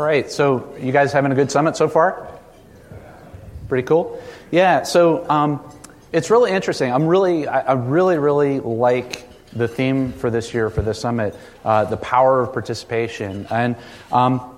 right. So, you guys having a good summit so far? Pretty cool. Yeah. So, um, it's really interesting. I'm really, I, I, really, really like the theme for this year for this summit, uh, the power of participation. And um,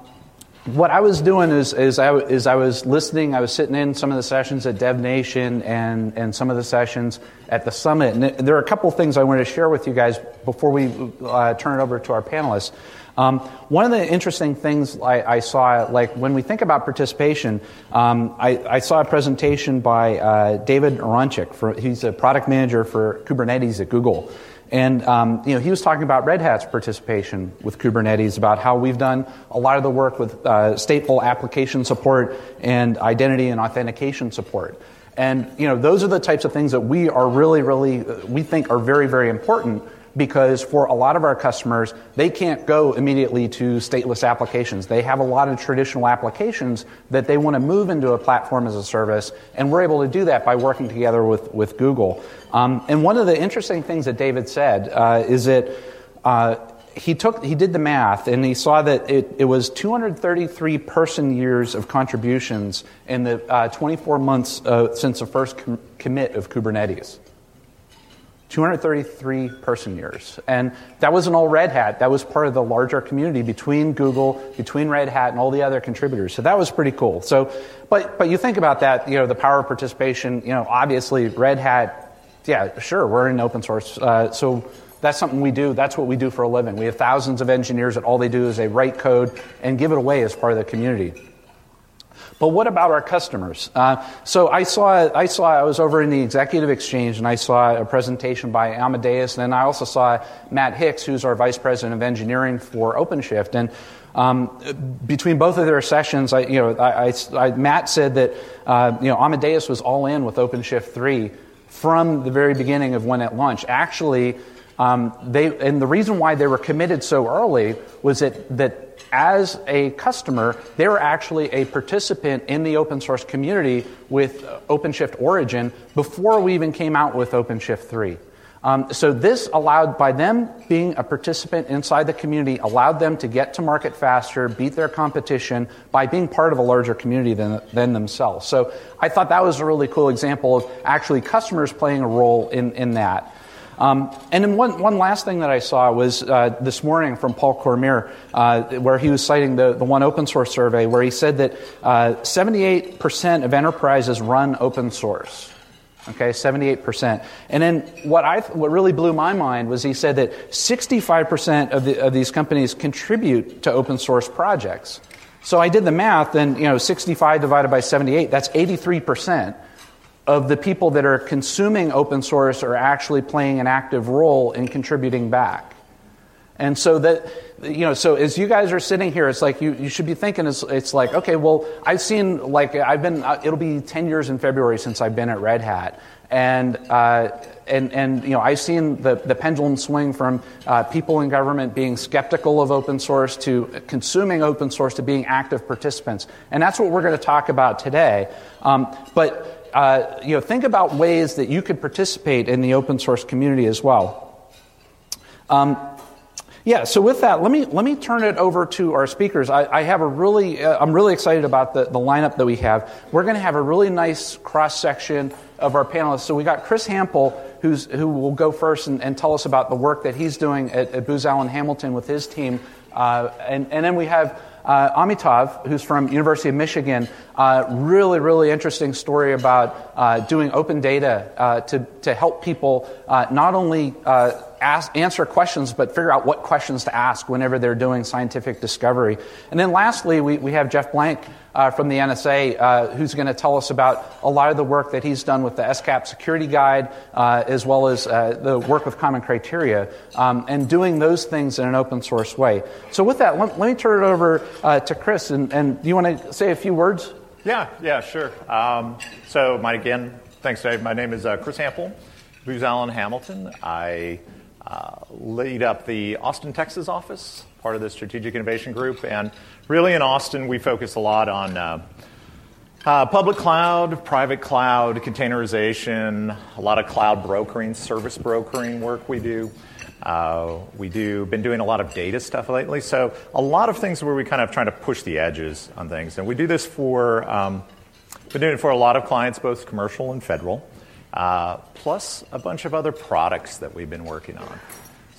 what I was doing is, is, I, is I was listening, I was sitting in some of the sessions at Dev Nation and, and some of the sessions at the summit. And there are a couple of things I wanted to share with you guys before we uh, turn it over to our panelists. Um, one of the interesting things I, I, saw, like when we think about participation, um, I, I, saw a presentation by uh, David Aronchick. For, he's a product manager for Kubernetes at Google. And um, you know, he was talking about Red Hat's participation with Kubernetes, about how we've done a lot of the work with uh, stateful application support and identity and authentication support. And you know, those are the types of things that we are really, really, we think are very, very important because for a lot of our customers, they can't go immediately to stateless applications. They have a lot of traditional applications that they want to move into a platform as a service, and we're able to do that by working together with, with Google. Um, and one of the interesting things that David said uh, is that uh, he took he did the math and he saw that it, it was 233 person years of contributions in the uh, 24 months uh, since the first com- commit of Kubernetes. 233 person years. And that wasn't all Red Hat. That was part of the larger community between Google, between Red Hat, and all the other contributors. So that was pretty cool. So, but, but you think about that, you know, the power of participation, you know, obviously Red Hat, yeah, sure, we're in open source. Uh, so that's something we do. That's what we do for a living. We have thousands of engineers that all they do is they write code and give it away as part of the community. But what about our customers? Uh, so I saw, I saw, I was over in the executive exchange and I saw a presentation by Amadeus, and then I also saw Matt Hicks, who's our vice president of engineering for OpenShift. And um, between both of their sessions, I, you know, I, I, Matt said that uh, you know Amadeus was all in with OpenShift three from the very beginning of when it launched. Actually, um, they, and the reason why they were committed so early was that, that as a customer, they're actually a participant in the open source community with OpenShift Origin before we even came out with OpenShift 3. Um, so this allowed, by them being a participant inside the community, allowed them to get to market faster, beat their competition by being part of a larger community than, than themselves. So I thought that was a really cool example of actually customers playing a role in, in that. Um, and then one, one last thing that I saw was uh, this morning from Paul Cormier, uh, where he was citing the, the one open source survey, where he said that uh, 78% of enterprises run open source. Okay, 78%. And then what, I, what really blew my mind was he said that 65% of, the, of these companies contribute to open source projects. So I did the math, and you know, 65 divided by 78, that's 83% of the people that are consuming open source are actually playing an active role in contributing back. And so that, you know, so as you guys are sitting here, it's like you, you should be thinking, it's, it's like, okay, well, I've seen, like, I've been, uh, it'll be 10 years in February since I've been at Red Hat. And, uh, and, and, you know, I've seen the, the pendulum swing from uh, people in government being skeptical of open source to consuming open source to being active participants. And that's what we're going to talk about today. Um, but, uh, you know, think about ways that you could participate in the open source community as well. Um, yeah, so with that, let me let me turn it over to our speakers. I, I have a really, uh, I'm really excited about the, the lineup that we have. We're going to have a really nice cross section of our panelists. So we got Chris Hample, who's who will go first and, and tell us about the work that he's doing at, at Booz Allen Hamilton with his team, uh, and and then we have uh, Amitav, who's from University of Michigan, uh, really, really interesting story about uh, doing open data uh, to, to help people uh, not only uh, ask, answer questions, but figure out what questions to ask whenever they're doing scientific discovery. And then lastly, we, we have Jeff Blank uh, from the NSA uh, who's going to tell us about a lot of the work that he's done with the SCAP security guide, uh, as well as uh, the work with common criteria, um, and doing those things in an open source way. So, with that, let, let me turn it over uh, to Chris. And, and do you want to say a few words? Yeah, yeah, sure. Um, so, my, again, thanks, Dave. My name is uh, Chris Hample, Booz Allen Hamilton. I lead up the Austin, Texas office, part of the Strategic Innovation Group. And really in Austin, we focus a lot on uh, uh, public cloud, private cloud, containerization, a lot of cloud brokering, service brokering work we do. Uh, we do been doing a lot of data stuff lately, so a lot of things where we kind of trying to push the edges on things, and we do this for um, been doing it for a lot of clients, both commercial and federal, uh, plus a bunch of other products that we've been working on.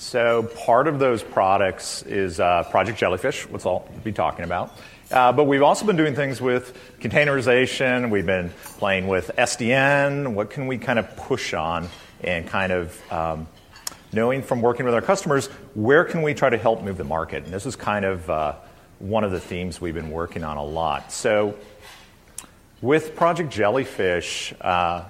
So part of those products is uh, Project Jellyfish, which I'll be talking about. Uh, but we've also been doing things with containerization. We've been playing with SDN. What can we kind of push on and kind of um, knowing from working with our customers where can we try to help move the market? And this is kind of uh, one of the themes we've been working on a lot. So with Project Jellyfish, uh,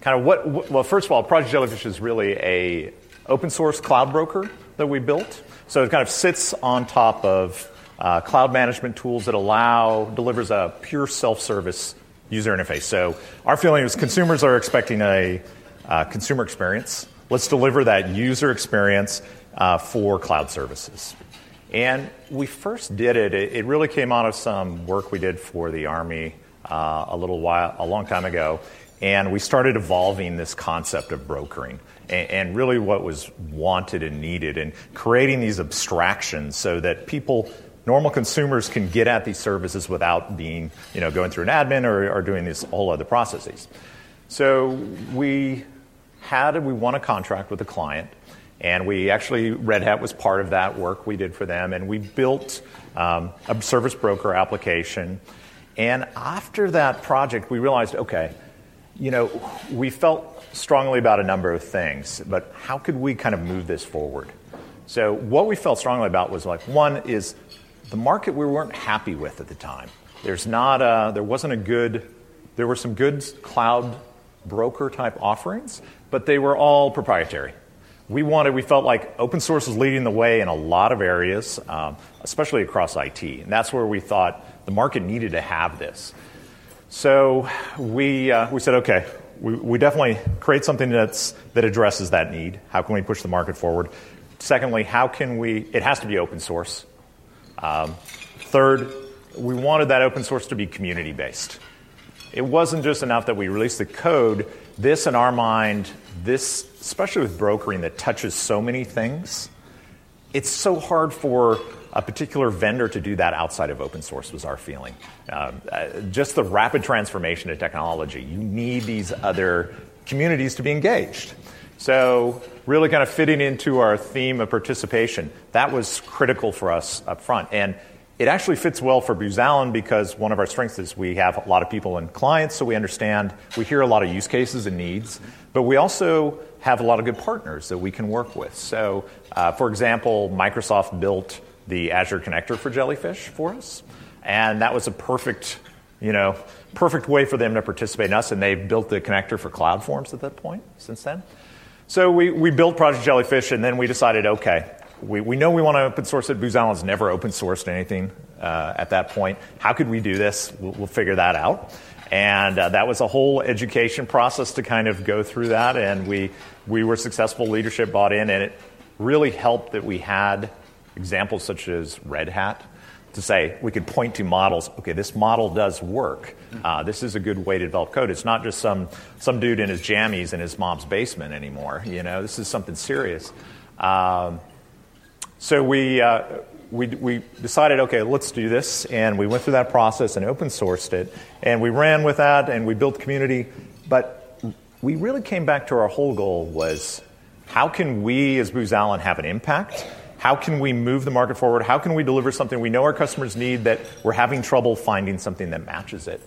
kind of what, well, first of all, Project Jellyfish is really a open source cloud broker that we built. So it kind of sits on top of uh, cloud management tools that allow, delivers a pure self service user interface. So our feeling is consumers are expecting a uh, consumer experience. Let's deliver that user experience uh, for cloud services. And we first did it, it, really came out of some work we did for the Army uh, a little while, a long time ago. And we started evolving this concept of brokering and, and really what was wanted and needed and creating these abstractions so that people normal consumers can get at these services without being, you know, going through an admin or, or doing these whole other processes. So we had, we won a contract with a client, and we actually, Red Hat was part of that work we did for them, and we built um, a service broker application. And after that project, we realized, okay, you know, we felt strongly about a number of things, but how could we kind of move this forward? So what we felt strongly about was like one is the market we weren't happy with at the time. There's not a, there wasn't a good, there were some good cloud broker type offerings, but they were all proprietary. We wanted, we felt like open source was leading the way in a lot of areas, um, especially across IT. And that's where we thought the market needed to have this. So we, uh, we said, okay, we, we definitely create something that's, that addresses that need. How can we push the market forward? Secondly, how can we, it has to be open source. Um, third, we wanted that open source to be community based. It wasn't just enough that we released the code. This, in our mind, this, especially with brokering that touches so many things, it's so hard for a particular vendor to do that outside of open source was our feeling. Uh, just the rapid transformation of technology. You need these other communities to be engaged. So, really kind of fitting into our theme of participation, that was critical for us up front. And it actually fits well for Booz Allen because one of our strengths is we have a lot of people and clients, so we understand, we hear a lot of use cases and needs, but we also have a lot of good partners that we can work with. So, uh, for example, Microsoft built the Azure connector for Jellyfish for us, and that was a perfect, you know, perfect way for them to participate in us, and they've built the connector for CloudForms at that point since then. So we, we built Project Jellyfish, and then we decided, okay, we, we know we want to open source it. Booz Allen's never open sourced anything uh, at that point. How could we do this? We'll, we'll figure that out. And uh, that was a whole education process to kind of go through that. And we, we were successful. Leadership bought in, and it really helped that we had examples such as Red Hat to say we could point to models. Okay, this model does work. Uh, this is a good way to develop code. It's not just some some dude in his jammies in his mom's basement anymore. You know, this is something serious. Um, so we. Uh, we, we decided, okay, let's do this, and we went through that process and open sourced it, and we ran with that, and we built community. But we really came back to our whole goal was how can we as Booz Allen have an impact how can we move the market forward? How can we deliver something we know our customers need that we're having trouble finding something that matches it?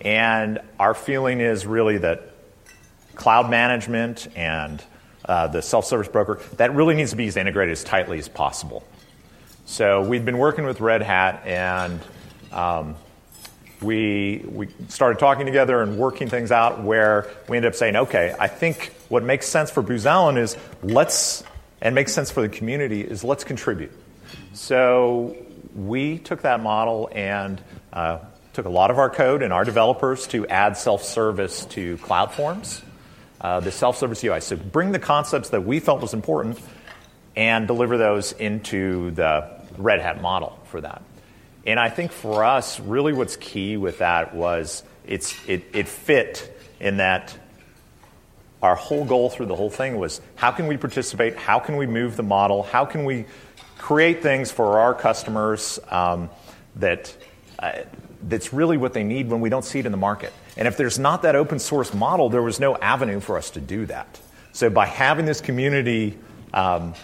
And our feeling is really that cloud management and uh, the self service broker, that really needs to be as integrated as tightly as possible. So we've been working with Red Hat and um, we, we started talking together and working things out where we ended up saying, okay, I think what makes sense for Booz Allen is let's and makes sense for the community is let's contribute. So we took that model and uh, took a lot of our code and our developers to add self-service to CloudForms, uh, the self-service UI. So bring the concepts that we felt was important and deliver those into the Red Hat model for that. And I think for us, really what's key with that was it's, it, it fit in that our whole goal through the whole thing was how can we participate? How can we move the model? How can we create things for our customers um, that uh, that's really what they need when we don't see it in the market? And if there's not that open source model, there was no avenue for us to do that. So by having this community um,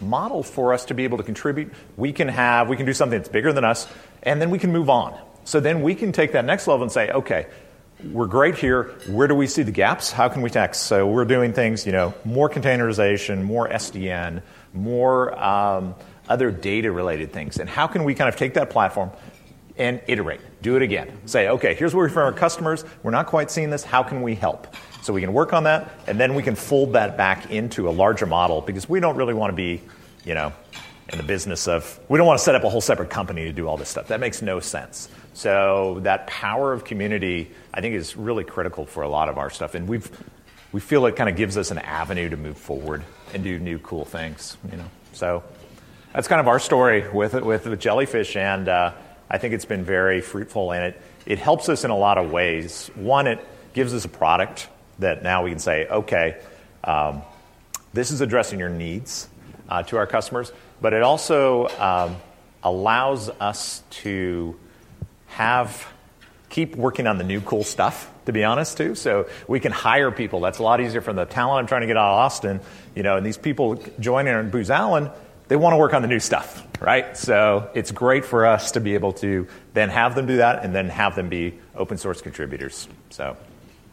model for us to be able to contribute, we can have we can do something that's bigger than us, and then we can move on. So then we can take that next level and say, okay, we're great here. Where do we see the gaps? How can we tax? So we're doing things, you know, more containerization, more SDN, more um, other data related things. And how can we kind of take that platform and iterate, do it again? Say, okay, here's where we're from our customers. We're not quite seeing this. How can we help? So we can work on that, and then we can fold that back into a larger model because we don't really want to be, you know, in the business of, we don't want to set up a whole separate company to do all this stuff. That makes no sense. So that power of community, I think, is really critical for a lot of our stuff, and we've we feel it kind of gives us an avenue to move forward and do new cool things. You know, so that's kind of our story with with, with Jellyfish, and uh, I think it's been very fruitful, and it it helps us in a lot of ways. One, it gives us a product that now we can say, okay, um, this is addressing your needs uh, to our customers, but it also um, allows us to have keep working on the new cool stuff to be honest too. So we can hire people. That's a lot easier from the talent i'm trying to get out of austin you know and these people joining in booz allen they want to work on the new stuff right? So it's great for us to be able to then have them do that and then have them be open source contributors. So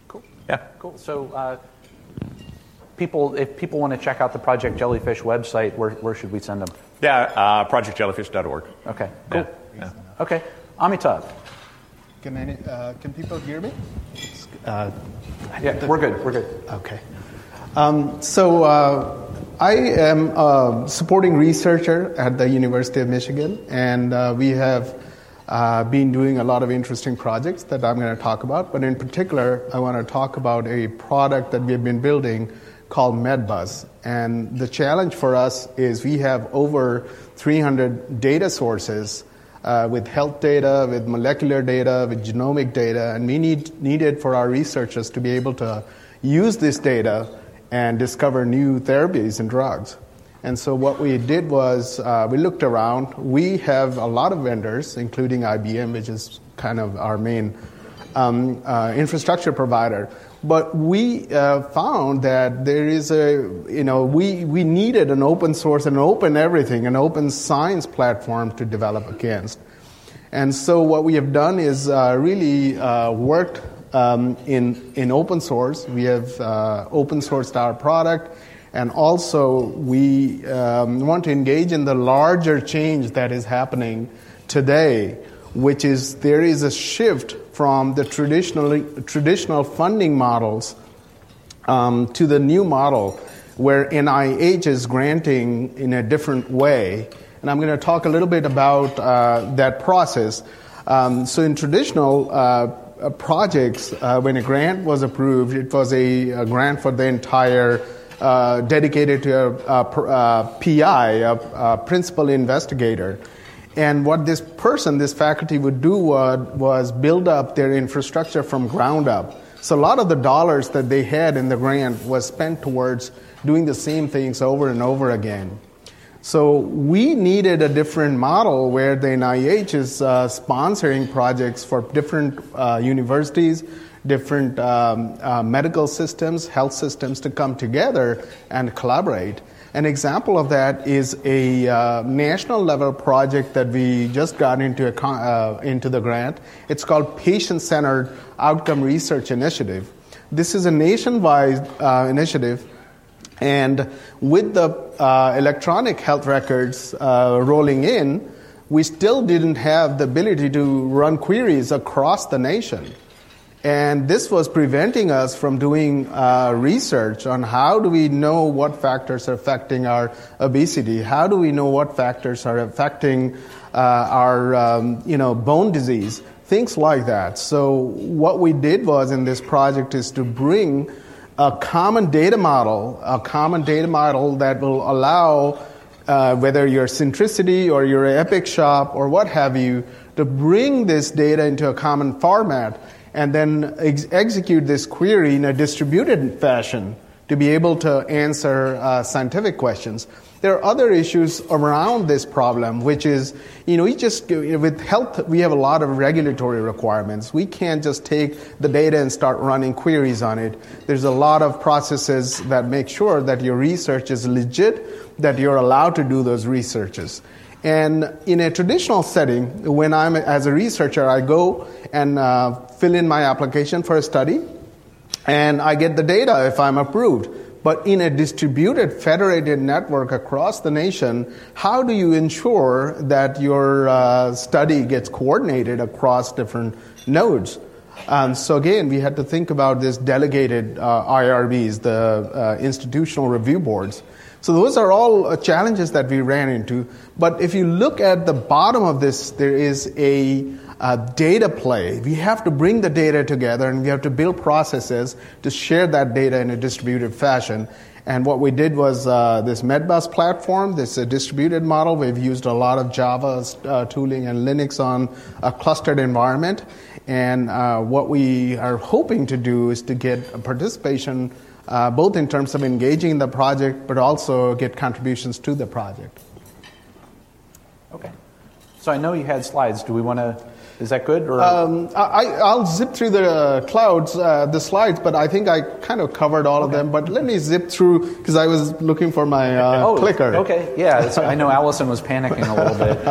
cool. yeah. Cool. So uh, people if people want to check out the project jellyfish website where, where should we send them? Yeah uh, projectjellyfish.org okay cool. Yeah. Yeah. okay Amitabh. Can, any, uh, can people hear me? Uh, yeah, we're good. We're good. Okay. Um, so uh, I am a supporting researcher at the University of Michigan, and uh, we have uh, been doing a lot of interesting projects that I'm going to talk about. But in particular, I want to talk about a product that we've been building called MedBuzz. And the challenge for us is we have over 300 data sources uh, with health data, with molecular data, with genomic data, and we need, need it for our researchers to be able to use this data and discover new therapies and drugs. And so what we did was uh, we looked around. We have a lot of vendors, including IBM, which is kind of our main um, uh, infrastructure provider. But we uh, found that there is a, you know, we, we needed an open source, an open everything, an open science platform to develop against. And so what we have done is uh, really uh, worked um, in, in open source. We have uh, open sourced our product, and also we um, want to engage in the larger change that is happening today which is there is a shift from the traditional, traditional funding models um, to the new model where NIH is granting in a different way. And I'm going to talk a little bit about uh, that process. Um, so, in traditional uh, uh projects, uh, when a grant was approved, it was a, a grant for the entire, uh, dedicated to a, a, a PI, a principal investigator. And what this person, this faculty would do was, build up their infrastructure from ground up. So a lot of the dollars that they had in the grant was spent towards doing the same things over and over again. So we needed a different model where the NIH is uh, sponsoring projects for different uh, universities, different um, uh, medical systems, health systems to come together and collaborate. An example of that is a uh, national level project that we just got into, a, uh, into the grant. It's called Patient Centered Outcome Research Initiative. This is a nationwide uh, initiative, and with the uh, electronic health records uh, rolling in, we still didn't have the ability to run queries across the nation. And this was preventing us from doing uh, research on how do we know what factors are affecting our obesity? How do we know what factors are affecting uh, our um, you know, bone disease? Things like that. So, what we did was in this project is to bring a common data model, a common data model that will allow uh, whether you're Centricity or you're Epic Shop or what have you, to bring this data into a common format and then ex- execute this query in a distributed fashion to be able to answer uh, scientific questions. There are other issues around this problem, which is, you know, we just, with health, we have a lot of regulatory requirements. We can't just take the data and start running queries on it. There's a lot of processes that make sure that your research is legit, that you're allowed to do those researches. And in a traditional setting, when I'm as a researcher, I go and uh, fill in my application for a study, and I get the data if I'm approved. But in a distributed, federated network across the nation, how do you ensure that your uh, study gets coordinated across different nodes? Um, so again, we had to think about this delegated uh, IRBs, the uh, institutional review boards. So those are all uh, challenges that we ran into. But if you look at the bottom of this, there is a uh, data play. We have to bring the data together and we have to build processes to share that data in a distributed fashion. And what we did was uh, this Medbus platform, this uh, distributed model. We've used a lot of Java uh, tooling and Linux on a clustered environment. And uh, what we are hoping to do is to get participation uh, both in terms of engaging in the project, but also get contributions to the project. Okay. So I know you had slides. Do we want to is that good? Or? Um, I, will zip through the clouds, uh, the slides, but I think I kind of covered all okay. of them. But let me zip through because I was looking for my uh, oh, clicker. Okay, yeah, I know Allison was panicking a little bit.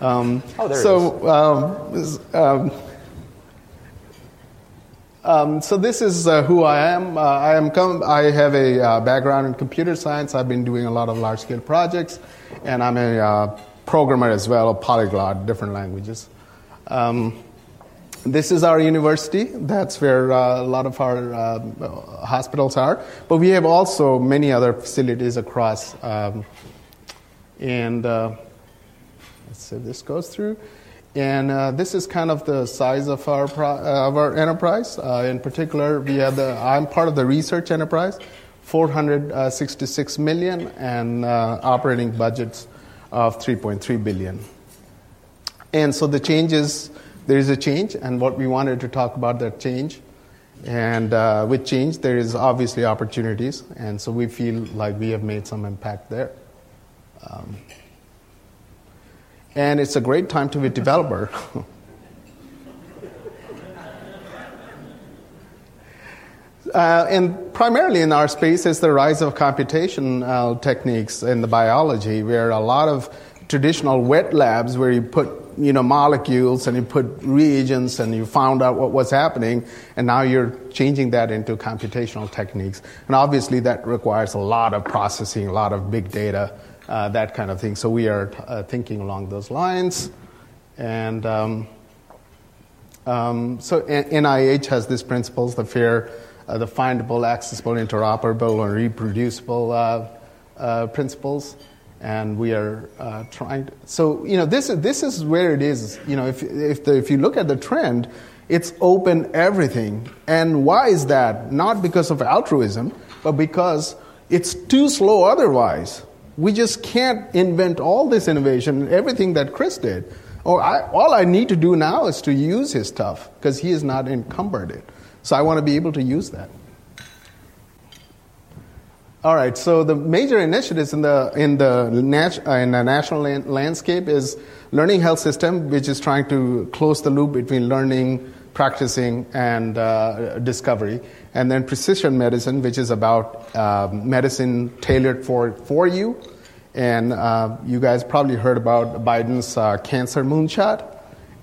Um, um, oh, there so, um, um, um, so this is uh, who I am. Uh, I am. Com- I have a uh, background in computer science. I've been doing a lot of large-scale projects, and I'm a uh, programmer as well, a polyglot, different languages. Um, this is our university. That's where uh, a lot of our uh, hospitals are. But we have also many other facilities across. Um, and let's see if this goes through. And uh, this is kind of the size of our pro- uh, of our enterprise. Uh, in particular, we have the I'm part of the research enterprise, 466 million, and operating budgets of 3.3 billion. And so the changes, there is a change, and what we wanted to talk about that change. And uh, with change, there is obviously opportunities, and so we feel like we have made some impact there. Um, and it's a great time to be a developer. Uh, and primarily in our space is the rise of computational techniques in the biology, where a lot of traditional wet labs, where you put you know molecules and you put reagents and you found out what was happening, and now you're changing that into computational techniques. And obviously, that requires a lot of processing, a lot of big data, uh, that kind of thing. So we are uh, thinking along those lines, and. Um, um, so NIH has these principles, the fair uh, the findable, accessible, interoperable, and reproducible uh, uh, principles. And we are uh, trying. To, so you know, this this is where it is. You know, if if the, if you look at the trend, it's open everything. And why is that? Not because of altruism, but because it's too slow otherwise. We just can't invent all this innovation, everything that Chris did. Or I, all I need to do now is to use his stuff because he is not encumbered it. So I want to be able to use that. All right, so the major initiatives in the, in the, nat- in the national landscape is Learning Health System, which is trying to close the loop between learning, practicing, and uh, discovery. And then Precision Medicine, which is about uh, medicine tailored for, for you. And uh, you guys probably heard about Biden's uh, cancer moonshot.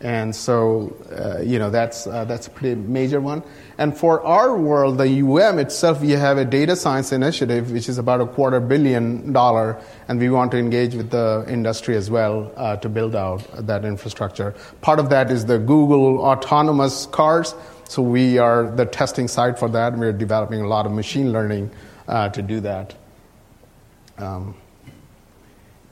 And so, uh, you know, that's, uh, that's a pretty major one. And for our world, the UM itself, we have a data science initiative, which is about a quarter billion dollar, and we want to engage with the industry as well uh, to build out that infrastructure. Part of that is the Google autonomous cars. So we are the testing site for that, we're developing a lot of machine learning uh, to do that. Um,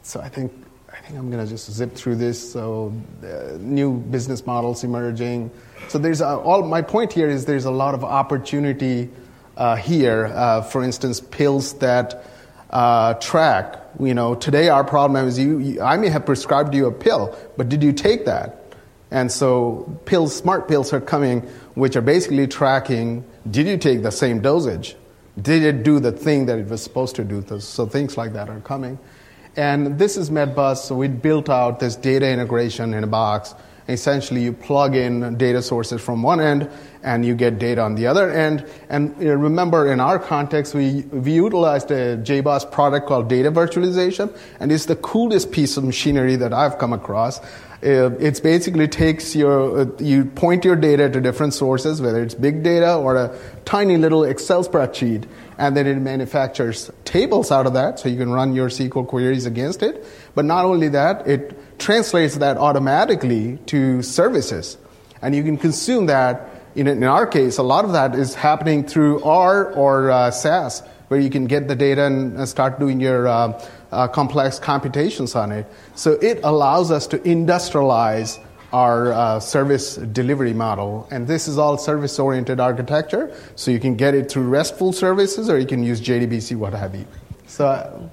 so I think think I'm going to just zip through this. So, uh, new business models emerging. So, there's a, all. My point here is there's a lot of opportunity uh, here. Uh, for instance, pills that uh, track. You know, today our problem is you, you. I may have prescribed you a pill, but did you take that? And so, pills, smart pills are coming which are basically tracking did you take the same dosage? Did it do the thing that it was supposed to do? So things like that are coming. And this is Medbus, so we built out this data integration in a box. Essentially, you plug in data sources from one end and you get data on the other end. And remember, in our context, we, we utilized a JBoss product called data virtualization, and it's the coolest piece of machinery that I've come across. Uh, it basically takes your, uh, you point your data to different sources, whether it's big data or a tiny little Excel spreadsheet, and then it manufactures tables out of that so you can run your SQL queries against it. But not only that, it translates that automatically to services. And you can consume that. In, in our case, a lot of that is happening through R or uh, SAS, where you can get the data and start doing your uh, uh, complex computations on it. So it allows us to industrialize our uh, service delivery model. And this is all service oriented architecture. So you can get it through RESTful services or you can use JDBC, what have you. So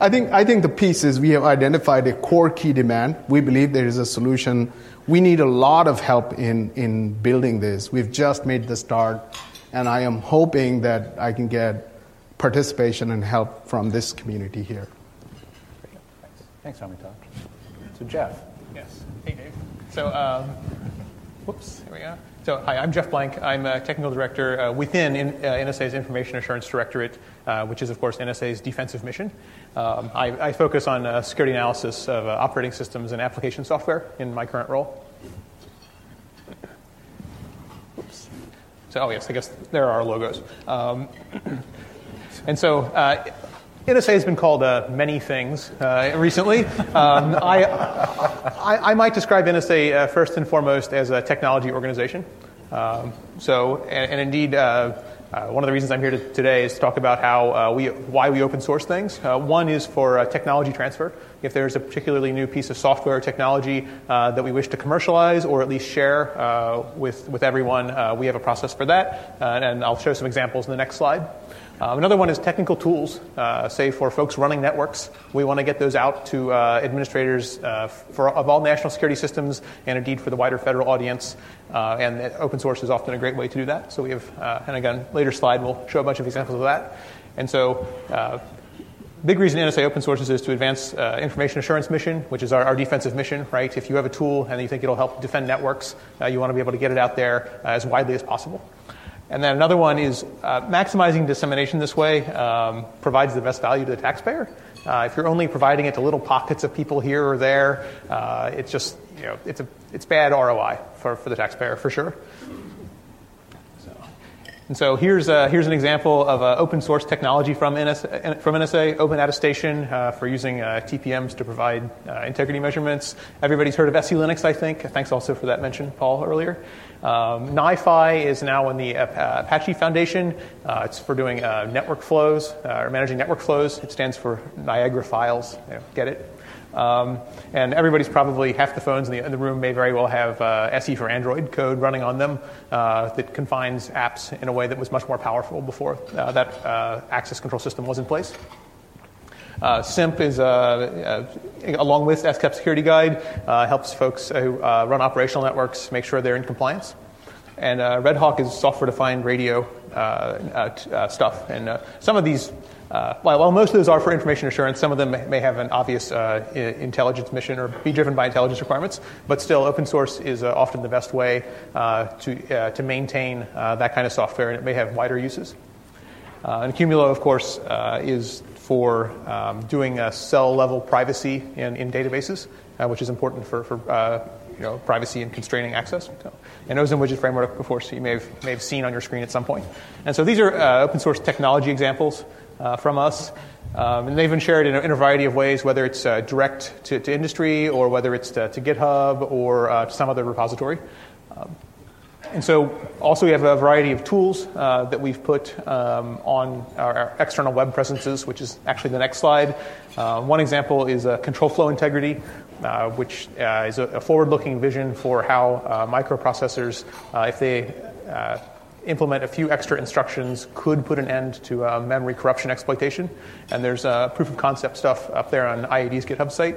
I think, I think the piece is we have identified a core key demand. We believe there is a solution. We need a lot of help in, in building this. We've just made the start. And I am hoping that I can get participation and help from this community here. Thanks, Amitabh. So, Jeff. So, um, whoops, here we go. So, hi, I'm Jeff Blank. I'm a technical director uh, within in, uh, NSA's Information Assurance Directorate, uh, which is, of course, NSA's defensive mission. Um, I, I, focus on uh, security analysis of uh, operating systems and application software in my current role. So, oh, yes, I guess there are logos. Um, and so, uh, NSA has been called uh, many things uh, recently. Um, I, I, I, might describe NSA uh, first and foremost as a technology organization. Um, so, and, and indeed, uh, uh, one of the reasons I'm here to, today is to talk about how uh, we, why we open source things. one is for technology transfer. If there's a particularly new piece of software or technology that we wish to commercialize or at least share with, with everyone, we have a process for that. and I'll show some examples in the next slide. Um, another one is technical tools, uh, say for folks running networks. We want to get those out to uh, administrators uh, for, of all national security systems and indeed for the wider federal audience. Uh, and open source is often a great way to do that. So we have, uh, and again, later slide we'll show a bunch of examples of that. And so uh, big reason NSA open sources is to advance uh, information assurance mission, which is our, our, defensive mission, right? If you have a tool and you think it'll help defend networks, uh, you want to be able to get it out there uh, as widely as possible. And then another one is uh, maximizing dissemination this way um, provides the best value to the taxpayer. Uh, if you're only providing it to little pockets of people here or there, uh, it's just, you know, it's, a, it's bad ROI for, for the taxpayer, for sure. And so here's, uh, here's an example of uh, open source technology from NSA, from NSA Open Attestation uh, for using TPMs to provide integrity measurements. Everybody's heard of SE Linux, I think. Thanks also for that mention, Paul, earlier. Um, NiFi is now in the uh, Apache Foundation. Uh, it's for doing uh, network flows uh, or managing network flows. It stands for Niagara Files. You know, get it? Um, and everybody's probably half the phones in the, in the room may very well have uh, SE for Android code running on them uh, that confines apps in a way that was much more powerful before that access control system was in place. Uh, SIMP is, uh, uh, along with SCAP Security Guide, uh, helps folks who uh, run operational networks make sure they're in compliance. And uh, Red Hawk is software-defined radio stuff. And some of these, Uh, while, while, most of those are for information assurance, some of them may, may have an obvious uh, intelligence mission or be driven by intelligence requirements. But still, open source is uh, often the best way to, to maintain that kind of software, and it may have wider uses. and Accumulo, of course, is for um, doing cell level privacy in, in databases, uh, which is important for, for uh, you know, privacy and constraining access. So, and Ozone widget framework, of course, you may have, may have seen on your screen at some point. And so these are uh, open source technology examples uh, from us. Um, and they've been shared in a, in a, variety of ways, whether it's uh, direct to, to, industry or whether it's to, to GitHub or uh, some other repository. Um, and so, also, we have a variety of tools uh, that we've put um, on our, our, external web presences, which is actually the next slide. Uh, one example is a control flow integrity, uh, which uh, is a, a forward looking vision for how uh, microprocessors, uh, if they implement a few extra instructions, could put an end to memory corruption exploitation. And there's proof of concept stuff up there on IAD's GitHub site.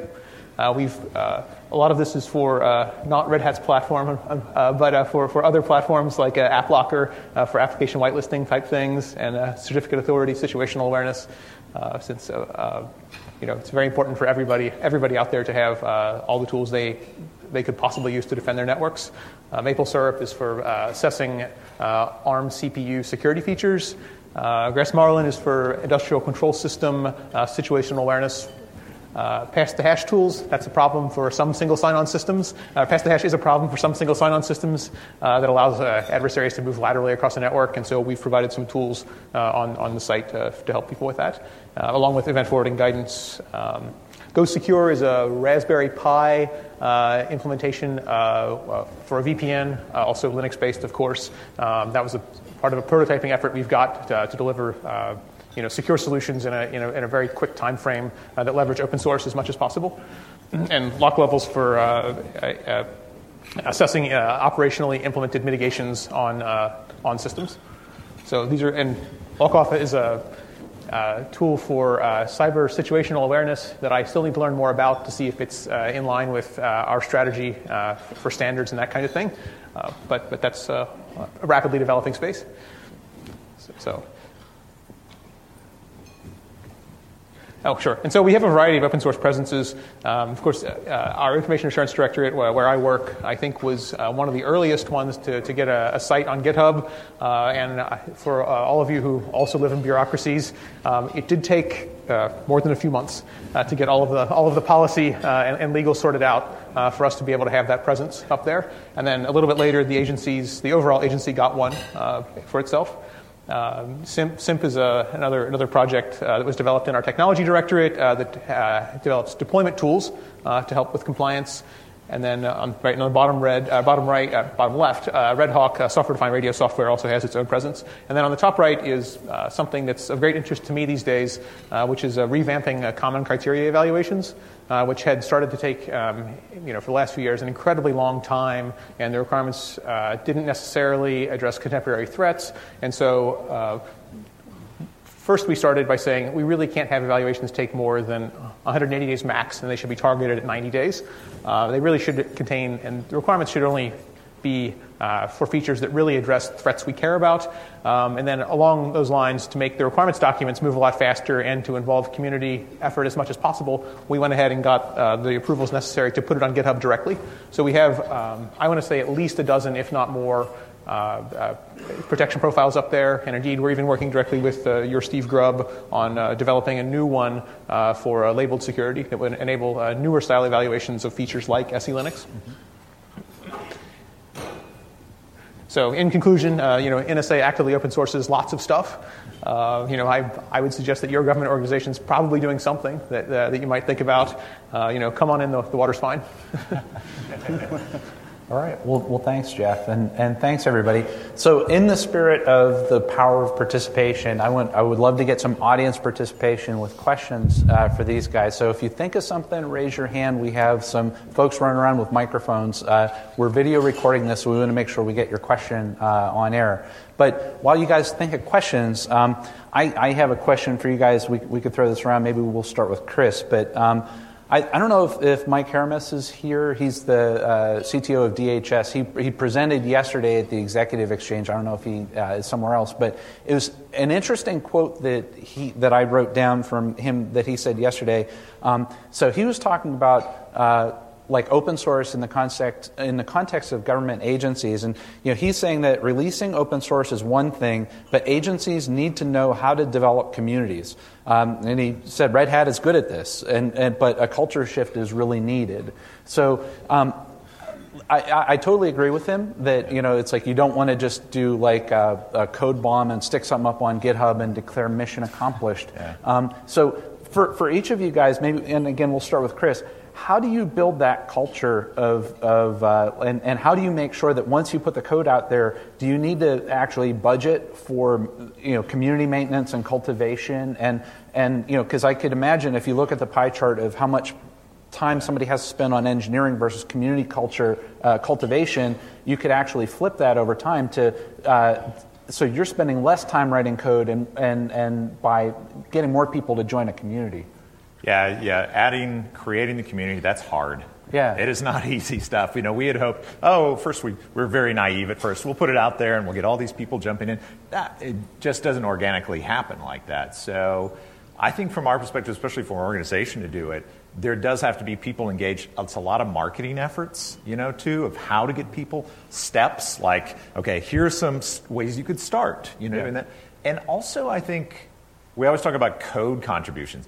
Uh, we've uh, a lot of this is for uh, not Red Hat's platform, uh, but uh, for, for other platforms like uh, AppLocker for application whitelisting type things and certificate authority, situational awareness. since you know it's very important for everybody everybody out there to have all the tools they they could possibly use to defend their networks. Maple Syrup is for assessing ARM CPU security features. Uh, Grass Marlin is for industrial control system uh, situational awareness. Uh, pass the hash tools, that's a problem for some single sign on systems. Uh, pass the hash is a problem for some single sign on systems uh, that allows uh, adversaries to move laterally across the network, and so we've provided some tools uh, on, on the site to, help people with that, uh, along with event forwarding guidance. Um, Go Secure is a Raspberry Pi implementation for a VPN, also Linux based, of course. Um, that was a part of a prototyping effort we've got to, to deliver uh, you know, secure solutions in a, in a, in a very quick time frame uh, that leverage open source as much as possible. And lock levels for uh, uh assessing uh, operationally implemented mitigations on, uh, on systems. So these are, and LockOff is a uh, tool for uh, cyber situational awareness that I still need to learn more about to see if it's uh, in line with our strategy for standards and that kind of thing. but, but that's a rapidly developing space. So, Oh, sure. And so we have a variety of open source presences. Um, of course, uh, our Information Assurance Directorate, where, where I work, I think was uh, one of the earliest ones to, to get a, a site on GitHub. Uh, and uh, for uh, all of you who also live in bureaucracies, um, it did take uh, more than a few months to get all of the, all of the policy and, and, legal sorted out for us to be able to have that presence up there. And then a little bit later, the agencies, the overall agency got one for itself. Um, SIMP, is a, another, another project uh, that was developed in our technology directorate uh, that uh, develops deployment tools uh, to help with compliance. And then uh, on, right on the bottom, red, uh, bottom right, bottom left, Red Hawk software-defined radio software also has its own presence. And then on the top right is something that's of great interest to me these days, which is revamping common criteria evaluations uh, which had started to take, um, you know, for the last few years, an incredibly long time, and the requirements uh, didn't necessarily address contemporary threats. And so, uh, first we started by saying we really can't have evaluations take more than 180 days max, and they should be targeted at 90 days. Uh, they really should contain, and the requirements should only be uh, for features that really address threats we care about. Um, and then along those lines, to make the requirements documents move a lot faster and to involve community effort as much as possible, we went ahead and got uh, the approvals necessary to put it on GitHub directly. So we have, um, I want to say, at least a dozen, if not more, uh, uh, protection profiles up there. And indeed, we're even working directly with uh, your Steve Grubb on uh, developing a new one uh, for labeled security that would enable newer style evaluations of features like SE Linux. Mm-hmm. So, in conclusion, uh, you know, NSA actively open sources lots of stuff. Uh, you know, I, I would suggest that your government organization is probably doing something that, uh, that you might think about. Uh, you know, come on in, the, the water's fine. All right. Well, well thanks, Jeff, and, and thanks everybody. So, in the spirit of the power of participation, I want I would love to get some audience participation with questions uh, for these guys. So, if you think of something, raise your hand. We have some folks running around with microphones. Uh, we're video recording this, so we want to make sure we get your question uh, on air. But while you guys think of questions, um, I, I, have a question for you guys. We, we could throw this around. Maybe we'll start with Chris, but. Um, I, I don't know if, if Mike Hermus is here. He's the uh, CTO of DHS. He, he presented yesterday at the Executive Exchange. I don't know if he uh, is somewhere else, but it was an interesting quote that, he, that I wrote down from him that he said yesterday. Um, so he was talking about uh, like open source in the context in the context of government agencies and you know he's saying that releasing open source is one thing but agencies need to know how to develop communities um, and he said red hat is good at this and, and but a culture shift is really needed so um, I, I, totally agree with him that you know it's like you don't want to just do like a, a, code bomb and stick something up on GitHub and declare mission accomplished. Yeah. Um, so for, for each of you guys, maybe and again we'll start with Chris how do you build that culture of, of uh, and, and how do you make sure that once you put the code out there, do you need to actually budget for you know, community maintenance and cultivation? And, and you know, because I could imagine if you look at the pie chart of how much time somebody has to spend on engineering versus community culture uh, cultivation, you could actually flip that over time to uh, so you're spending less time writing code and, and, and by getting more people to join a community. Yeah, yeah. Adding, creating the community, that's hard. Yeah. It is not easy stuff. You know, we had hoped, oh, first we, we were very naive at first. We'll put it out there and we'll get all these people jumping in. That, it just doesn't organically happen like that. So I think from our perspective, especially for an organization to do it, there does have to be people engaged. It's a lot of marketing efforts, you know, too, of how to get people steps like, okay, here are some ways you could start, you know, yeah. and, that, and also I think we always talk about code contributions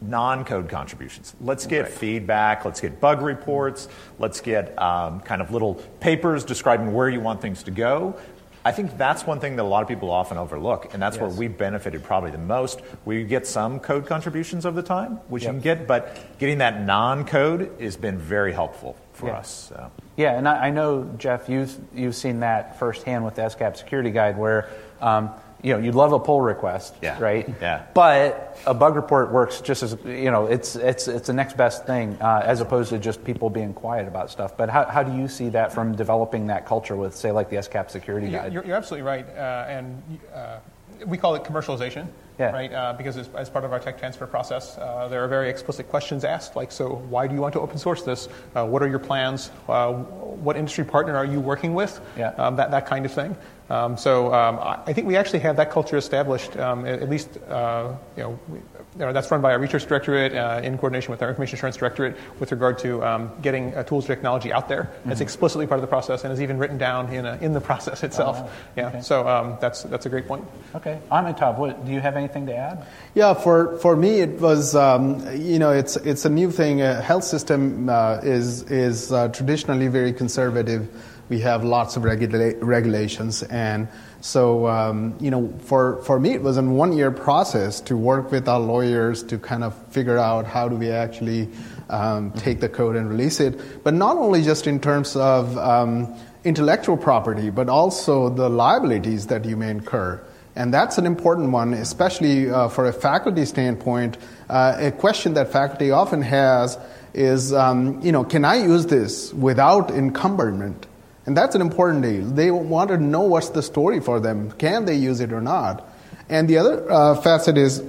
non code contributions. Let's get right. feedback, let's get bug reports, let's get um, kind of little papers describing where you want things to go. I think that's one thing that a lot of people often overlook, and that's yes. where we benefited probably the most. We get some code contributions of the time, which yep. you can get, but getting that non code has been very helpful for yeah. us. So. Yeah, and I, I, know, Jeff, you've, you've seen that firsthand with the SCAP Security Guide, where um, you know, you'd love a pull request, yeah. right? Yeah. But a bug report works just as you know, it's it's it's the next best thing uh, as opposed to just people being quiet about stuff. But how how do you see that from developing that culture with, say, like the SCAP security guide? You're, you're absolutely right, uh, and uh, we call it commercialization, yeah. right? Uh, because as, as, part of our tech transfer process, uh, there are very explicit questions asked, like, so why do you want to open source this? Uh, what are your plans? Uh, what industry partner are you working with? Yeah. Um, that, that kind of thing. Um, so um, I think we actually have that culture established, um, at, at, least, uh, you know, we, you know, that's run by our research directorate uh, in coordination with our information assurance directorate with regard to um, getting uh, tools technology out there. Mm-hmm. It's explicitly part of the process and is even written down in, a, in the process itself. Oh, yeah, okay. so um, that's, that's a great point. Okay. Amitabh, what, do you have anything to add? Yeah, for, for me, it was, um, you know, it's, it's a new thing. A health system uh, is, is uh, traditionally very conservative we have lots of regula- regulations. And so, um, you know, for, for me, it was a one year process to work with our lawyers to kind of figure out how do we actually um, take the code and release it. But not only just in terms of um, intellectual property, but also the liabilities that you may incur. And that's an important one, especially uh, for a faculty standpoint. Uh, a question that faculty often has is, um, you know, can I use this without encumberment? And that's an important deal. They want to know what's the story for them. Can they use it or not? And the other uh, facet is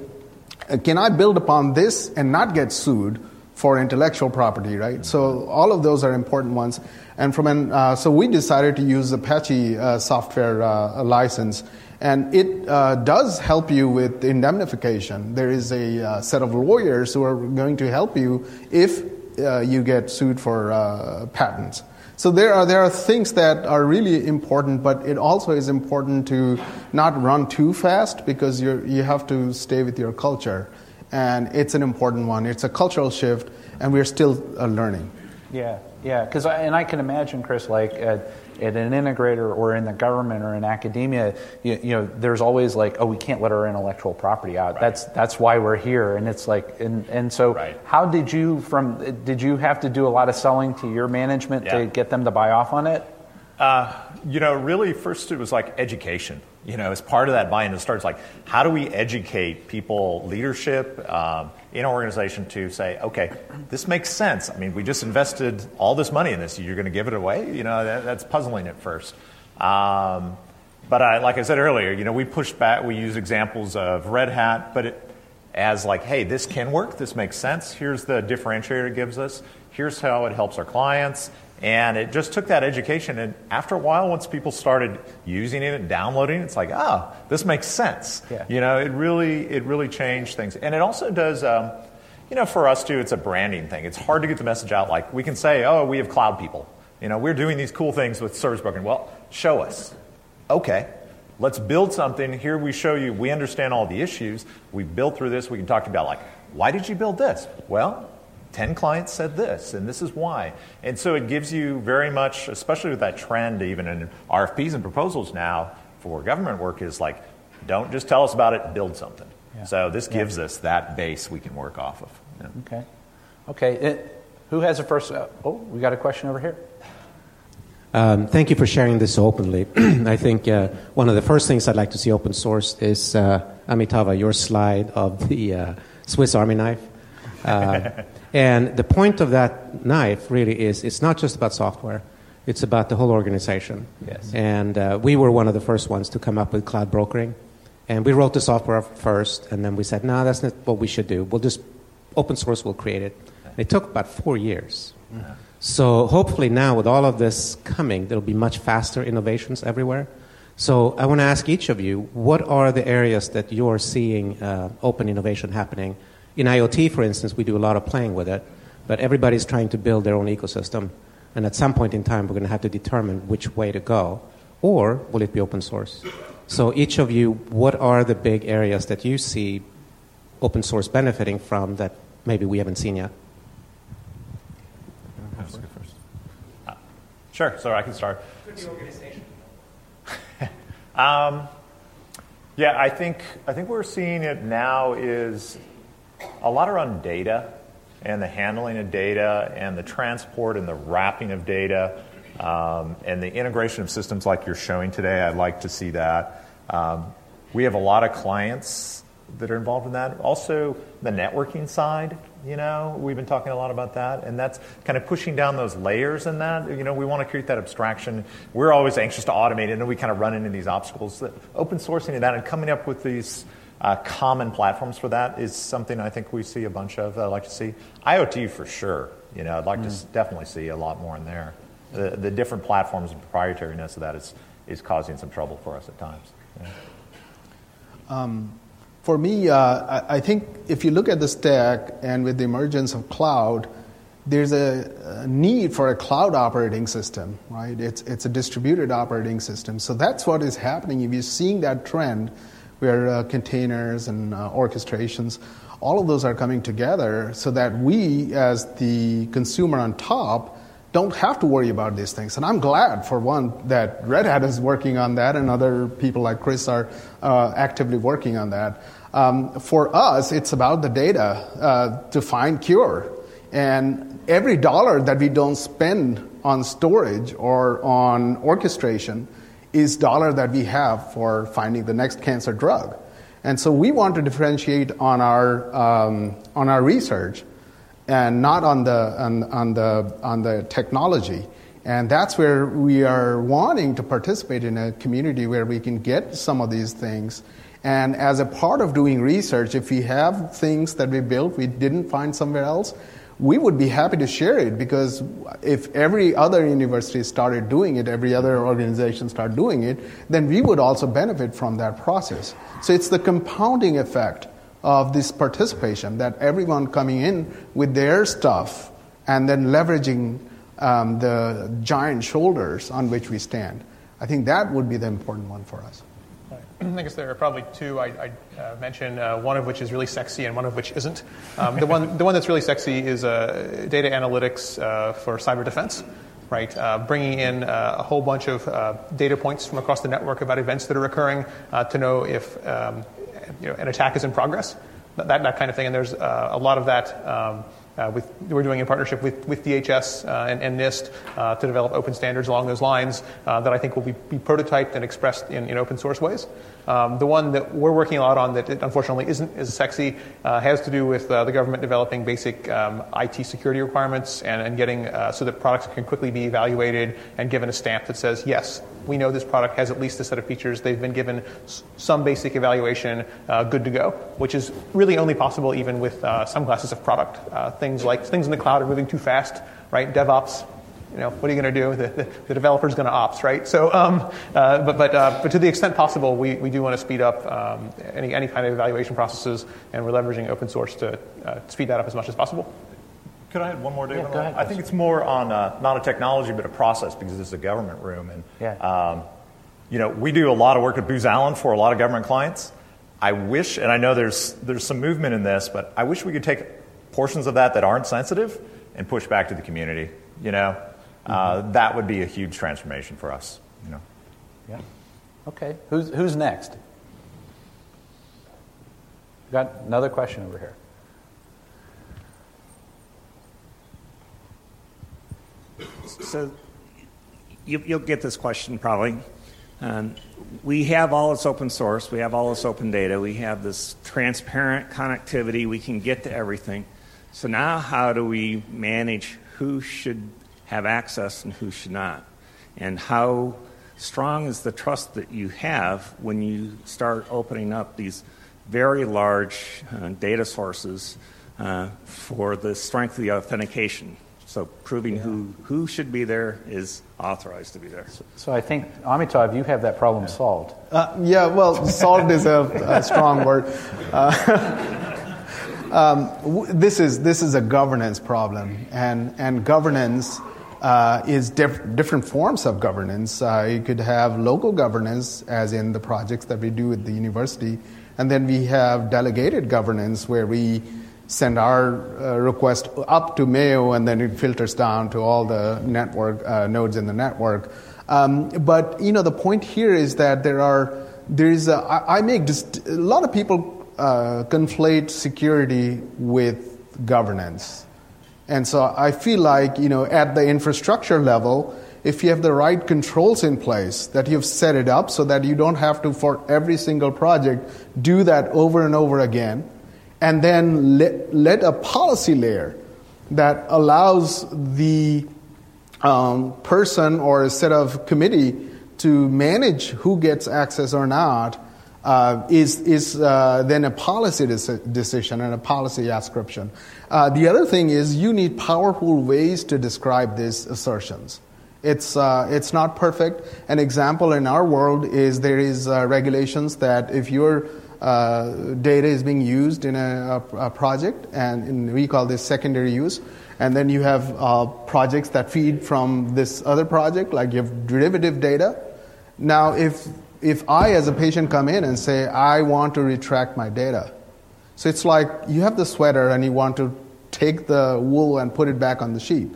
uh, can I build upon this and not get sued for intellectual property, right? So all of those are important ones. And from an, uh, so we decided to use the Apache uh, software uh, license. And it uh, does help you with indemnification. There is a set of lawyers who are going to help you if you get sued for patents. So there are, there are things that are really important, but it also is important to not run too fast because you you have to stay with your culture. And it's an important one. It's a cultural shift, and we're still uh, learning. Yeah, yeah. Because and I can imagine, Chris, like uh, at an integrator or in the government or in academia, you, you, know, there's always like, oh, we can't let our intellectual property out. Right. That's that's why we're here. And it's like, and and so, right. how did you from? Did you have to do a lot of selling to your management yeah. to get them to buy off on it? Uh, you know, really, first it was like education. You know, as part of that buy-in, it starts like, how do we educate people, leadership um, in our organization to say, okay, this makes sense. I mean, we just invested all this money in this. You're going to give it away? You know, that, that's puzzling at first. Um, but I, like I said earlier, you know, we pushed back. We use examples of Red Hat, but it, as like, hey, this can work. This makes sense. Here's the differentiator it gives us. Here's how it helps our clients. And it just took that education. And after a while, once people started using it and downloading it, it's like, ah, oh, this makes sense. Yeah. You know, it really, it really changed things. And it also does, um, you know, for us too, it's a branding thing. It's hard to get the message out. Like we can say, oh, we have cloud people. You know, we're doing these cool things with service broker. Well, show us. Okay, let's build something. Here we show you, we understand all the issues. We've built through this. We can talk about like, why did you build this? Well, 10 clients said this, and this is why. And so it gives you very much, especially with that trend, even in RFPs and proposals now for government work, is like, don't just tell us about it, build something. Yeah. So this gives yeah. us that base we can work off of. Yeah. Okay. Okay. It, who has a first? Uh, oh, we got a question over here. Um, thank you for sharing this openly. I think uh, one of the first things I'd like to see open source is uh, Amitabha, your slide of the uh, Swiss Army knife. And the point of that knife really is it's not just about software, it's about the whole organization. Yes. And uh, we were one of the first ones to come up with cloud brokering. And we wrote the software first, and then we said, no, that's not what we should do. We'll just open source we'll create it. It took about four years. So hopefully now, with all of this coming, there'll be much faster innovations everywhere. So I want to ask each of you, what are the areas that you're seeing uh, open innovation happening? In IoT, for instance, we do a lot of playing with it, but everybody's trying to build their own ecosystem. And at some point in time, we're going to have to determine which way to go. Or will it be open source? So each of you, what are the big areas that you see open source benefiting from that maybe we haven't seen yet? Sure, so I can start. um, yeah, I think I think we're seeing it now is a lot around data and the handling of data and the transport and the wrapping of data um, and the integration of systems like you're showing today. I'd like to see that. Um, we have a lot of clients that are involved in that. Also, the networking side you know, we've been talking a lot about that, and that's kind of pushing down those layers in that. You know, we want to create that abstraction. We're always anxious to automate it, and we kind of run into these obstacles. Open sourcing that and coming up with these uh, common platforms for that is something I think we see a bunch of. I'd like to see IoT for sure. You know, I'd like mm. to definitely see a lot more in there. The, the different platforms and proprietariness of that is is causing some trouble for us at times. Yeah. Um, for me, uh, I think if you look at the stack and with the emergence of cloud, there's a, a, need for a cloud operating system, right? It's, it's a distributed operating system. So that's what is happening. If you're seeing that trend where uh, containers and uh, orchestrations, all of those are coming together so that we, as the consumer on top, don't have to worry about these things. And I'm glad, for one, that Red Hat is working on that, and other people like Chris are uh, actively working on that. Um, for us, it's about the data uh, to find cure. And every dollar that we don't spend on storage or on orchestration is dollar that we have for finding the next cancer drug. And so we want to differentiate on our, um, on our research and not on the, on, on, the, on the technology. And that's where we are wanting to participate in a community where we can get some of these things. And as a part of doing research, if we have things that we built we didn't find somewhere else, we would be happy to share it because if every other university started doing it, every other organization started doing it, then we would also benefit from that process. So it's the compounding effect of this participation that everyone coming in with their stuff and then leveraging um, the giant shoulders on which we stand. I think that would be the important one for us. I guess there are probably two I, I uh, mention, uh, one of which is really sexy and one of which isn't. Um, the, one, the one that's really sexy is uh, data analytics uh, for cyber defense, right? Uh, bringing in uh, a whole bunch of data points from across the network about events that are occurring to know if um, you know, an attack is in progress, that, that kind of thing. And there's a lot of that. Um, with, we're doing in partnership with, with DHS uh, and, and, NIST uh, to develop open standards along those lines uh, that I think will be, be prototyped and expressed in, in open source ways. Um, the one that we're working a lot on that unfortunately isn't as sexy uh, has to do with uh, the government developing basic um, IT security requirements and, and getting so that products can quickly be evaluated and given a stamp that says, yes, we know this product has at least a set of features. They've been given some basic evaluation, good to go, which is really only possible even with some classes of product things like things in the cloud are moving too fast, right? DevOps, you know, what are you going to do? The, the, the developer's going to ops, right? So, um, uh, but, but, uh, but to the extent possible, we, we do want to speed up um, any, any kind of evaluation processes, and we're leveraging open source to uh, speed that up as much as possible. Could I add one more, David? Yeah, go ahead. I think it's more on uh, not a technology, but a process because this is a government room. And, yeah. um, you know, we do a lot of work at Booz Allen for a lot of government clients. I wish, and I know there's, there's some movement in this, but I wish we could take portions of that that aren't sensitive and push back to the community. You know, uh, mm-hmm. that would be a huge transformation for us. You know. Yeah. Okay. Who's who's next? Got another question over here. So you, will get this question probably. Um, we have all this open source, we have all this open data, we have this transparent connectivity, we can get to everything. So now, how do we manage who should have access and who should not? And how strong is the trust that you have when you start opening up these very large uh, data sources uh, for the strength of the authentication. So proving yeah. who, who should be there is authorized to be there. So, so I think, Amitav, you have that problem solved. Uh, yeah, well, solved is a, a strong word. Uh, um, w- this, is, this is a governance problem, and, and governance uh, is diff- different forms of governance. Uh, you could have local governance, as in the projects that we do at the university, and then we have delegated governance where we send our uh, request up to Mayo and then it filters down to all the network uh, nodes in the network. Um, but you know the point here is that there are there is a, I, I make just a lot of people uh, conflate security with governance, and so I feel like you know at the infrastructure level. If you have the right controls in place, that you've set it up so that you don't have to, for every single project, do that over and over again, and then let, let a policy layer that allows the um, person or a set of committee to manage who gets access or not uh, is, is uh, then a policy decision and a policy ascription. Uh, the other thing is you need powerful ways to describe these assertions. It's, uh, it's not perfect. An example in our world is there is uh, regulations that if you're uh, data is being used in a, a, a project, and in, we call this secondary use. And then you have uh, projects that feed from this other project, like you have derivative data. Now, if if I, as a patient, come in and say I want to retract my data, so it's like you have the sweater and you want to take the wool and put it back on the sheep.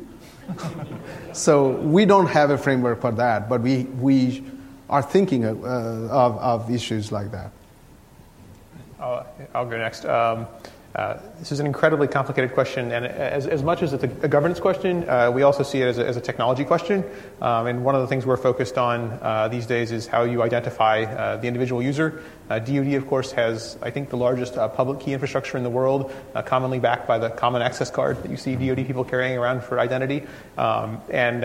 so we don't have a framework for that, but we we are thinking of, uh, of, of issues like that. I'll, I'll go next. Um, uh, this is an incredibly complicated question, and as, as much as it's a, a governance question, uh, we also see it as a, as a technology question. Um, and one of the things we're focused on uh, these days is how you identify uh, the individual user. DoD, uh, of course, has, I think, the largest uh, public key infrastructure in the world, commonly backed by the common access card that you see DoD people carrying around for identity. Um, and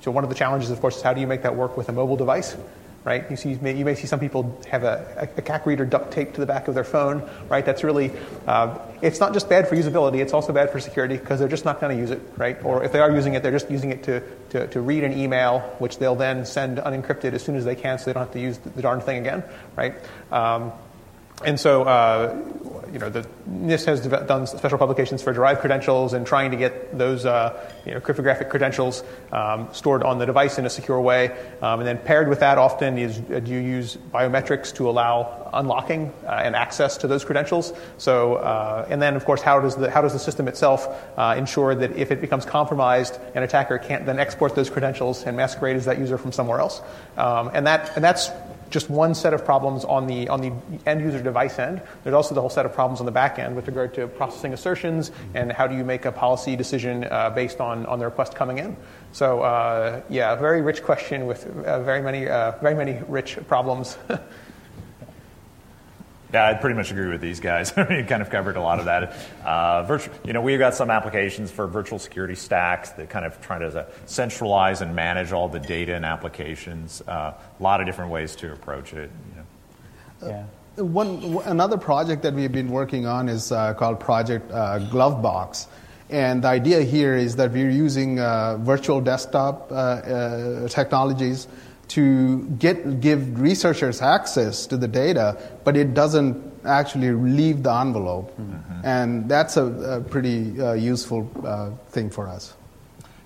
so, one of the challenges, of course, is how do you make that work with a mobile device? Right? You, see, you may see some people have a, a, CAC reader duct taped to the back of their phone, right? That's really, uh, it's not just bad for usability, it's also bad for security because they're just not going to use it, right? Or if they are using it, they're just using it to, to, to, read an email, which they'll then send unencrypted as soon as they can so they don't have to use the, the darn thing again, right? Um, and so, uh, you know, the NIST has done special publications for derived credentials and trying to get those, uh, you know, cryptographic credentials um, stored on the device in a secure way. Um, and then paired with that, often is uh, do you use biometrics to allow unlocking uh, and access to those credentials. So, uh, and then of course, how does the how does the system itself uh, ensure that if it becomes compromised, an attacker can't then export those credentials and masquerade as that user from somewhere else. Um, and that and that's just one set of problems on the, on the end user device end. There's also the whole set of problems on the back end with regard to processing assertions and how do you make a policy decision uh, based on, on the request coming in. So, uh, yeah, very rich question with uh, very, many, uh, very many rich problems. Yeah, I pretty much agree with these guys. you kind of covered a lot of that. Uh, virtual, you know, we've got some applications for virtual security stacks that kind of try to centralize and manage all the data and applications. Uh, a lot of different ways to approach it. You know. Yeah. Uh, one another project that we've been working on is uh, called Project uh, Glovebox. And the idea here is that we're using uh, virtual desktop technologies to get, give researchers access to the data, but it doesn't actually leave the envelope. Mm-hmm. And that's a, a pretty uh, useful uh, thing for us.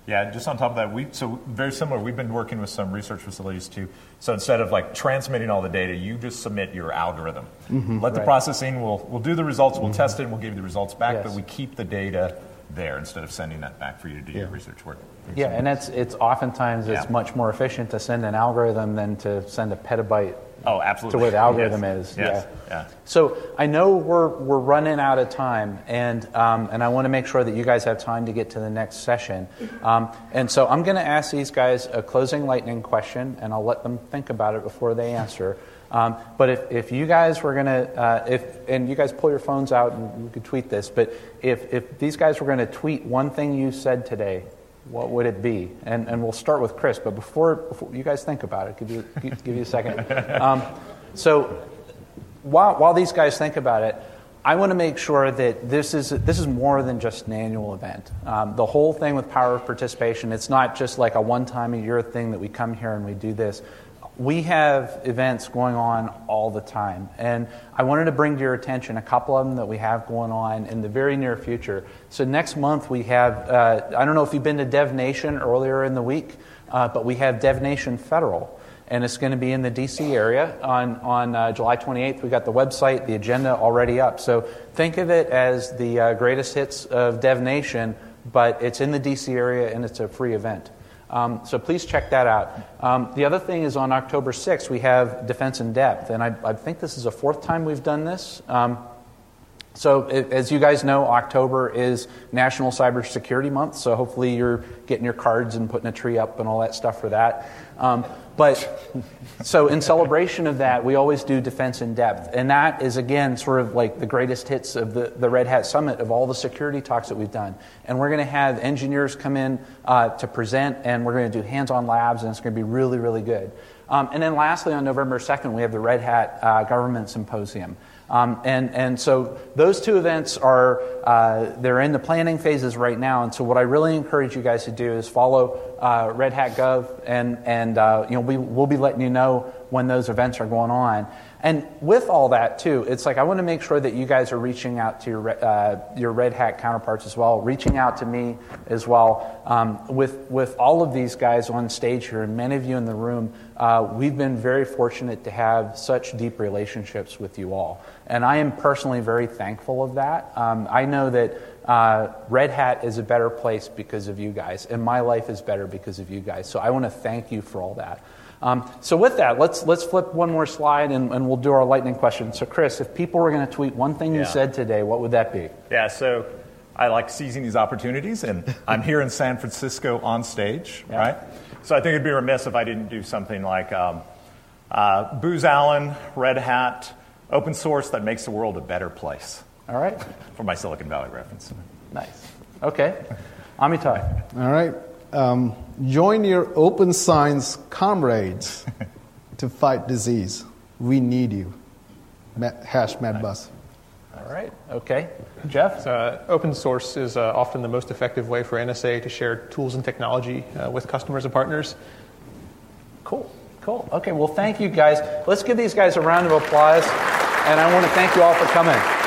Yeah, just on top of that, we so very similar. We've been working with some research facilities too. So instead of like transmitting all the data, you just submit your algorithm. Mm-hmm, Let the right. processing. We'll we'll do the results. We'll mm-hmm. test it. and We'll give you the results back. Yes. But we keep the data there instead of sending that back for you to do yeah. your research work. Yeah, and it's it's oftentimes it's yeah. much more efficient to send an algorithm than to send a petabyte. Oh, absolutely. To where the algorithm yes. is. Yes. Yeah. yeah. So I know we're we're running out of time, and um, and I want to make sure that you guys have time to get to the next session. Um, and so I'm going to ask these guys a closing lightning question, and I'll let them think about it before they answer. Um, but if, if you guys were going to, uh, if and you guys pull your phones out and you could tweet this, but if, if these guys were going to tweet one thing you said today, what would it be? And, and we'll start with Chris, but before, before you guys think about it, give you, give you a second. Um, so while, while these guys think about it, I want to make sure that this is, this is more than just an annual event. Um, the whole thing with power of participation, it's not just like a one time a year thing that we come here and we do this. We have events going on all the time. And I wanted to bring to your attention a couple of them that we have going on in the very near future. So, next month we have, uh, I don't know if you've been to Dev Nation earlier in the week, uh, but we have Dev Nation Federal and it's going to be in the DC area on, on uh, July 28th. We got the website, the agenda already up. So think of it as the uh, greatest hits of Dev Nation, but it's in the DC area and it's a free event. Um, so please check that out. Um, the other thing is on October 6th, we have Defense in Depth, and I, I think this is the fourth time we've done this. Um, so, as you guys know, October is National Cybersecurity Month, so hopefully you're getting your cards and putting a tree up and all that stuff for that. Um, but so in celebration of that, we always do defense in depth. And that is, again, sort of like the greatest hits of the, the Red Hat Summit of all the security talks that we've done. And we're going to have engineers come in uh, to present, and we're going to do hands on labs, and it's going to be really, really good. Um, and then lastly, on November 2nd, we have the Red Hat uh, Government Symposium. Um, and, and so those two events are, uh, they're in the planning phases right now. And so what I really encourage you guys to do is follow uh, Red Hat Gov, and, and uh, you know, we, we'll be letting you know when those events are going on. And with all that, too, it's like I want to make sure that you guys are reaching out to your, uh, your Red Hat counterparts as well, reaching out to me as well. Um, with, with all of these guys on stage here, and many of you in the room, uh, we've been very fortunate to have such deep relationships with you all. And I am personally very thankful of that. Um, I know that uh, Red Hat is a better place because of you guys, and my life is better because of you guys. So I want to thank you for all that. Um, so with that, let's let's flip one more slide and, and, we'll do our lightning question. So Chris, if people were going to tweet one thing you said today, what would that be? Yeah. So I like seizing these opportunities, and I'm here in San Francisco on stage, yeah. right? So I think it'd be remiss if I didn't do something like um, uh, Booz Allen, Red Hat, open source that makes the world a better place. All right. For my Silicon Valley reference. Nice. Okay. Amitai. All right. Um, join your open science comrades to fight disease. We need you. Hash Madbus. All right. Okay. Jeff? Uh, open source is uh, often the most effective way for NSA to share tools and technology uh, with customers and partners. Cool. Cool. Okay. Well, thank you guys. Let's give these guys a round of applause. And I want to thank you all for coming.